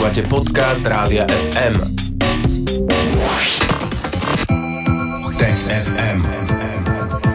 Počúvate podcast Rádia FM. Tech FM.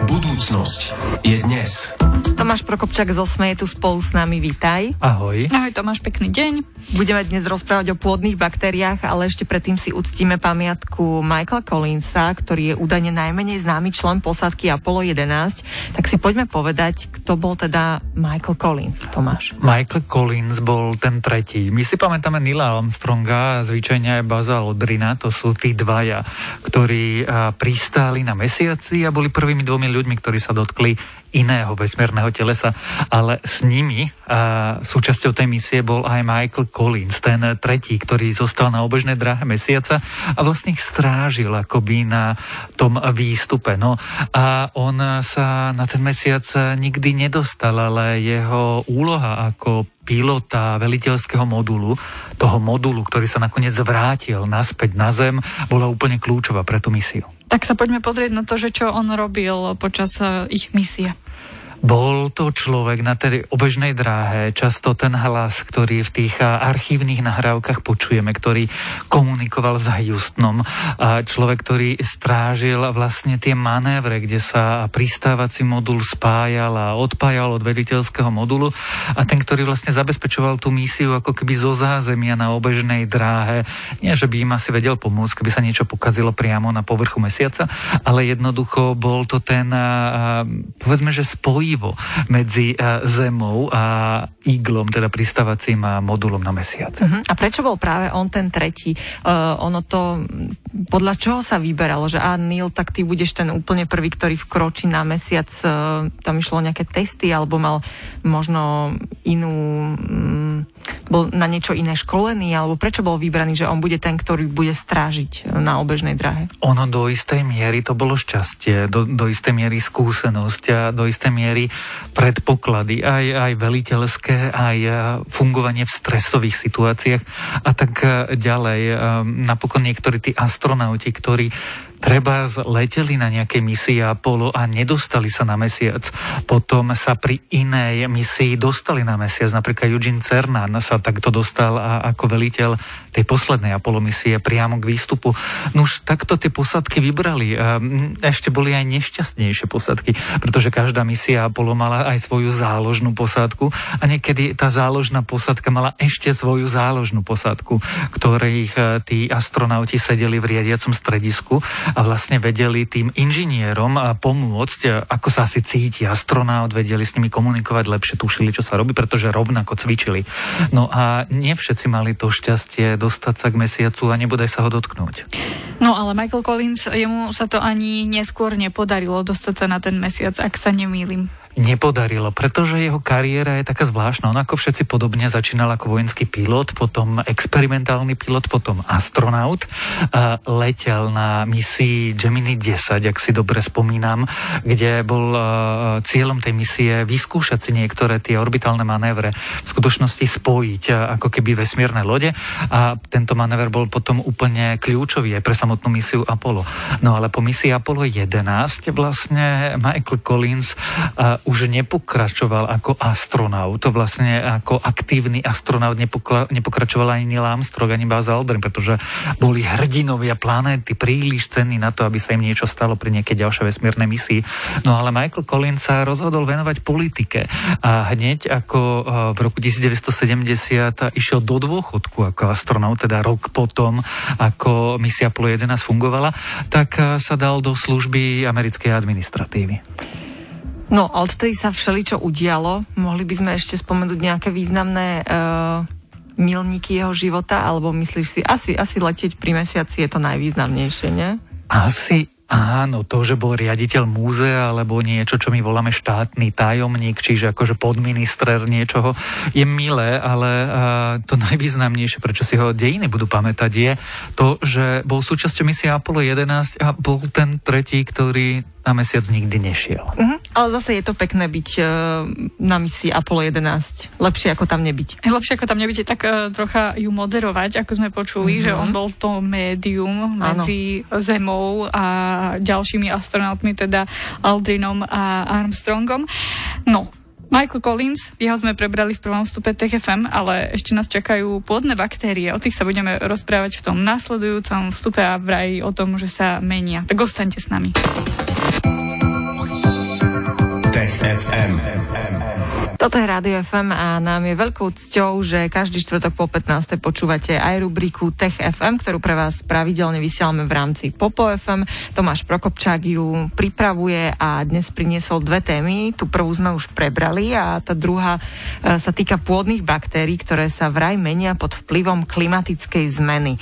Budúcnosť je dnes. Tomáš Prokopčák z Osme je tu spolu s nami, vítaj. Ahoj. Ahoj Tomáš, pekný deň. Budeme dnes rozprávať o pôdnych baktériách, ale ešte predtým si uctíme pamiatku Michaela Collinsa, ktorý je údajne najmenej známy člen posádky Apollo 11. Tak si poďme povedať, kto bol teda Michael Collins, Tomáš. Michael Collins bol ten tretí. My si pamätáme Nila Armstronga zvyčajne aj Baza Lodrina, to sú tí dvaja, ktorí pristáli na mesiaci a boli prvými dvomi ľuďmi, ktorí sa dotkli iného vesmírneho telesa, ale s nimi a súčasťou tej misie bol aj Michael Collins, ten tretí, ktorý zostal na obežnej dráhe mesiaca a vlastne ich strážil akoby na tom výstupe. No a on sa na ten mesiac nikdy nedostal, ale jeho úloha ako pilota veliteľského modulu, toho modulu, ktorý sa nakoniec vrátil naspäť na Zem, bola úplne kľúčová pre tú misiu. Tak sa poďme pozrieť na to, že čo on robil počas eh, ich misie. Bol to človek na tej obežnej dráhe, často ten hlas, ktorý v tých archívnych nahrávkach počujeme, ktorý komunikoval s Houstonom, človek, ktorý strážil vlastne tie manévre, kde sa pristávací modul spájal a odpájal od vediteľského modulu. A ten, ktorý vlastne zabezpečoval tú misiu ako keby zo zázemia na obežnej dráhe. Nie, že by im asi vedel pomôcť, keby sa niečo pokazilo priamo na povrchu mesiaca, ale jednoducho bol to ten, povedzme, že spojí spojivo medzi e, Zemou a Eaglom, teda pristávacím modulom na mesiac. Uh-huh. A prečo bol práve on ten tretí? Uh, ono to, podľa čoho sa vyberalo, že a Neil, tak ty budeš ten úplne prvý, ktorý vkročí na mesiac, uh, tam išlo nejaké testy, alebo mal možno inú, um, bol na niečo iné školený, alebo prečo bol vybraný, že on bude ten, ktorý bude strážiť na obežnej drahe? Ono do istej miery to bolo šťastie, do, do istej miery skúsenosť a do istej miery predpoklady, aj, aj veliteľské, aj e, fungovanie v stresových situáciách a tak e, ďalej. E, napokon niektorí tí astronauti, ktorí treba leteli na nejakej misii Apollo a nedostali sa na mesiac. Potom sa pri inej misii dostali na mesiac. Napríklad Eugene Cernan sa takto dostal a ako veliteľ tej poslednej Apollo misie priamo k výstupu. No už takto tie posadky vybrali. Ešte boli aj nešťastnejšie posadky, pretože každá misia Apollo mala aj svoju záložnú posádku a niekedy tá záložná posádka mala ešte svoju záložnú posádku, ktorých e, tí astronauti sedeli v riadiacom stredisku a vlastne vedeli tým inžinierom pomôcť, ako sa asi cíti astronaut, vedeli s nimi komunikovať lepšie, tušili, čo sa robí, pretože rovnako cvičili. No a nie všetci mali to šťastie dostať sa k mesiacu a nebodaj sa ho dotknúť. No ale Michael Collins, jemu sa to ani neskôr nepodarilo dostať sa na ten mesiac, ak sa nemýlim nepodarilo, pretože jeho kariéra je taká zvláštna. On ako všetci podobne začínal ako vojenský pilot, potom experimentálny pilot, potom astronaut. Letel na misii Gemini 10, ak si dobre spomínam, kde bol cieľom tej misie vyskúšať si niektoré tie orbitálne manévre, v skutočnosti spojiť ako keby vesmírne lode a tento manéver bol potom úplne kľúčový aj pre samotnú misiu Apollo. No ale po misii Apollo 11 vlastne Michael Collins už nepokračoval ako astronaut. Vlastne ako aktívny astronaut nepokla- nepokračoval ani Neil Armstrong, ani Buzz Aldrin, pretože boli hrdinovia planéty príliš cenní na to, aby sa im niečo stalo pri nejakej ďalšej vesmírnej misii. No ale Michael Collins sa rozhodol venovať politike a hneď ako e, v roku 1970 išiel do dôchodku ako astronaut, teda rok potom, ako misia Apollo 11 fungovala, tak e, sa dal do služby americkej administratívy. No, odtedy sa všeličo udialo. Mohli by sme ešte spomenúť nejaké významné uh, milníky jeho života, alebo myslíš si, asi, asi letieť pri mesiaci je to najvýznamnejšie, nie? Asi Áno, to, že bol riaditeľ múzea alebo niečo, čo my voláme štátny tajomník, čiže akože podministrer niečoho, je milé, ale uh, to najvýznamnejšie, prečo si ho dejiny budú pamätať, je to, že bol súčasťou misie Apollo 11 a bol ten tretí, ktorý na mesiac nikdy nešiel. Uh-huh. Ale zase je to pekné byť uh, na misii Apollo 11. Lepšie ako tam nebyť. Lepšie ako tam nebyť je tak uh, trocha ju moderovať, ako sme počuli, uh-huh. že on bol to médium medzi ano. Zemou a ďalšími astronautmi, teda Aldrinom a Armstrongom. No, Michael Collins, jeho sme prebrali v prvom vstupe TFM, ale ešte nás čakajú pôdne baktérie. O tých sa budeme rozprávať v tom následujúcom vstupe a vraj o tom, že sa menia. Tak ostaňte s nami. Tech. Toto je Rádio FM a nám je veľkou cťou, že každý štvrtok po 15. počúvate aj rubriku Tech FM, ktorú pre vás pravidelne vysielame v rámci Popo FM. Tomáš Prokopčák ju pripravuje a dnes priniesol dve témy. Tu prvú sme už prebrali a tá druhá e, sa týka pôdnych baktérií, ktoré sa vraj menia pod vplyvom klimatickej zmeny.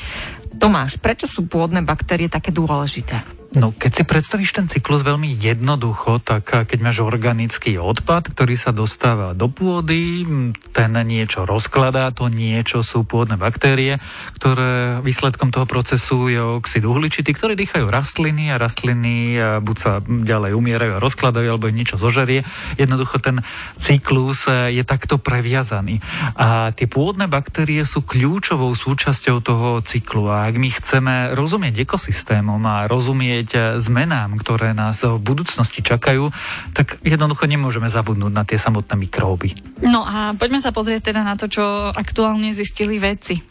Tomáš, prečo sú pôdne baktérie také dôležité? No, keď si predstavíš ten cyklus veľmi jednoducho, tak keď máš organický odpad, ktorý sa dostáva do pôdy, ten niečo rozkladá, to niečo sú pôdne baktérie, ktoré výsledkom toho procesu je oxid uhličitý, ktorý dýchajú rastliny a rastliny buď sa ďalej umierajú a rozkladajú, alebo im niečo zožerie. Jednoducho ten cyklus e, je takto previazaný. A tie pôdne baktérie sú kľúčovou súčasťou toho cyklu. A ak my chceme rozumieť ekosystémom a rozumieť rozumieť eh, zmenám, ktoré nás v budúcnosti čakajú, tak jednoducho nemôžeme zabudnúť na tie samotné mikróby. No a poďme sa pozrieť teda na to, čo aktuálne zistili vedci.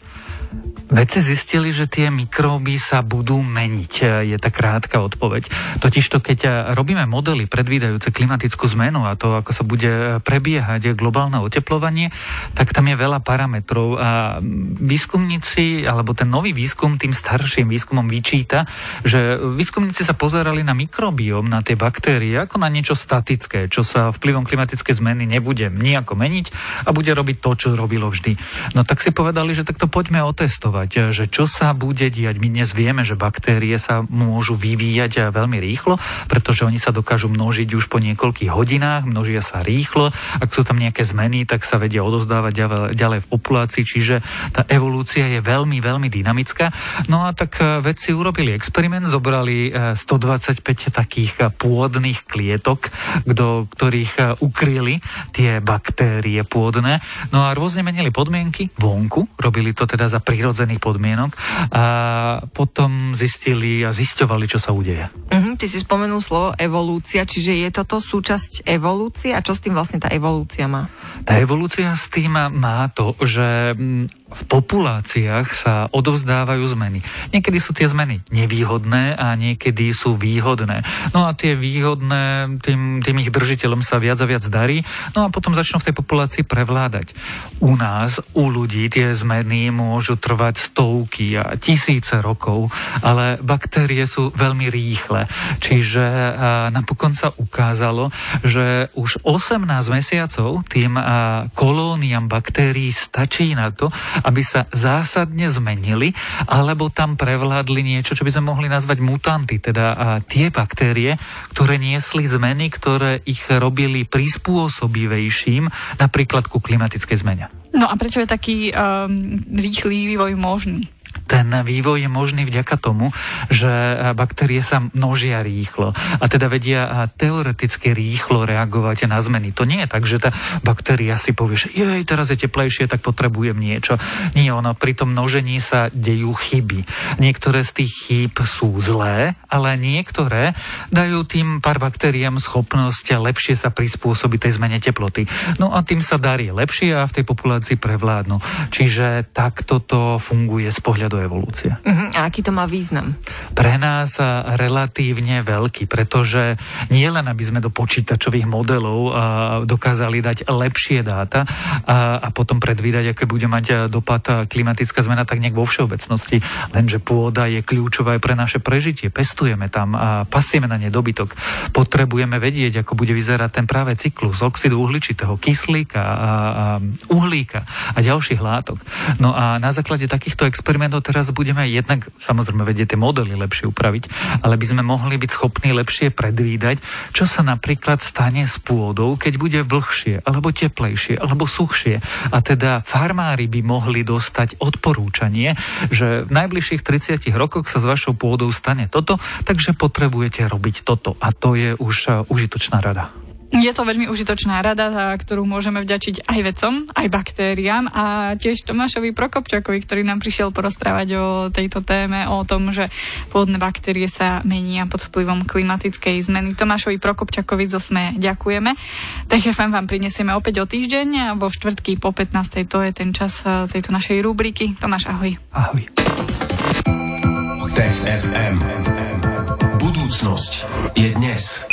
Vedci zistili, že tie mikróby sa budú meniť, je tá krátka odpoveď. Totižto, keď robíme modely predvídajúce klimatickú zmenu a to, ako sa bude prebiehať globálne oteplovanie, tak tam je veľa parametrov a výskumníci, alebo ten nový výskum tým starším výskumom vyčíta, že výskumníci sa pozerali na mikrobióm, na tie baktérie, ako na niečo statické, čo sa vplyvom klimatickej zmeny nebude nejako meniť a bude robiť to, čo robilo vždy. No tak si povedali, že takto poďme otestovať očakávať, že čo sa bude diať. My dnes vieme, že baktérie sa môžu vyvíjať veľmi rýchlo, pretože oni sa dokážu množiť už po niekoľkých hodinách, množia sa rýchlo. Ak sú tam nejaké zmeny, tak sa vedia odozdávať ďalej v populácii, čiže tá evolúcia je veľmi, veľmi dynamická. No a tak e, vedci urobili experiment, zobrali 125 e, takých pôdnych klietok, do ktorých ukryli tie baktérie pôdne. No a rôzne menili podmienky vonku, robili to teda za prírodzený daných podmienok a potom zistili a zisťovali, čo sa udeje. Uh-huh, ty si spomenul slovo evolúcia, čiže je toto súčasť evolúcie a čo s tým vlastne tá evolúcia má? Tá evolúcia s tým má to, že v populáciách sa odovzdávajú zmeny. Niekedy sú tie zmeny nevýhodné a niekedy sú výhodné. No a tie výhodné, tým, tým ich držiteľom sa viac a viac darí, no a potom začnú v tej populácii prevládať. U nás, u ľudí, tie zmeny môžu trvať stovky a tisíce rokov, ale baktérie sú veľmi rýchle. Čiže napokon sa ukázalo, že už 18 mesiacov tým kolóniám baktérií stačí na to, aby sa zásadne zmenili, alebo tam prevládli niečo, čo by sme mohli nazvať mutanty, teda tie baktérie, ktoré niesli zmeny, ktoré ich robili prispôsobivejším napríklad ku klimatickej zmene. No a prečo je taký um, rýchly vývoj možný? Ten vývoj je možný vďaka tomu, že baktérie sa množia rýchlo a teda vedia teoreticky rýchlo reagovať na zmeny. To nie je tak, že tá baktéria si povie, že jej, teraz je teplejšie, tak potrebujem niečo. Nie, ono pri tom množení sa dejú chyby. Niektoré z tých chýb sú zlé, ale niektoré dajú tým pár baktériám schopnosť lepšie sa prispôsobiť tej zmene teploty. No a tým sa darí lepšie a v tej populácii prevládnu. Čiže takto to funguje z pohľadu do evolúcie. Uh-huh. A aký to má význam? Pre nás relatívne veľký, pretože nie len, aby sme do počítačových modelov dokázali dať lepšie dáta a, a potom predvídať, aké bude mať dopad klimatická zmena, tak nejak vo všeobecnosti. Lenže pôda je kľúčová aj pre naše prežitie. Pestujeme tam a pasieme na ne dobytok. Potrebujeme vedieť, ako bude vyzerať ten práve cyklus oxidu uhličitého, kyslíka, a, a uhlíka a ďalších látok. No a na základe takýchto experimentov teraz budeme jednak samozrejme vedieť tie modely lepšie upraviť, ale by sme mohli byť schopní lepšie predvídať, čo sa napríklad stane s pôdou, keď bude vlhšie, alebo teplejšie, alebo suchšie. A teda farmári by mohli dostať odporúčanie, že v najbližších 30 rokoch sa s vašou pôdou stane toto, takže potrebujete robiť toto. A to je už uh, užitočná rada. Je to veľmi užitočná rada, za ktorú môžeme vďačiť aj vedcom, aj baktériám a tiež Tomášovi Prokopčakovi, ktorý nám prišiel porozprávať o tejto téme, o tom, že pôvodné baktérie sa menia pod vplyvom klimatickej zmeny. Tomášovi Prokopčakovi zo SME ďakujeme. TFM vám prinesieme opäť o týždeň vo štvrtky po 15. To je ten čas e, tejto našej rubriky. Tomáš, ahoj. Ahoj. Tech FM. Budúcnosť je dnes.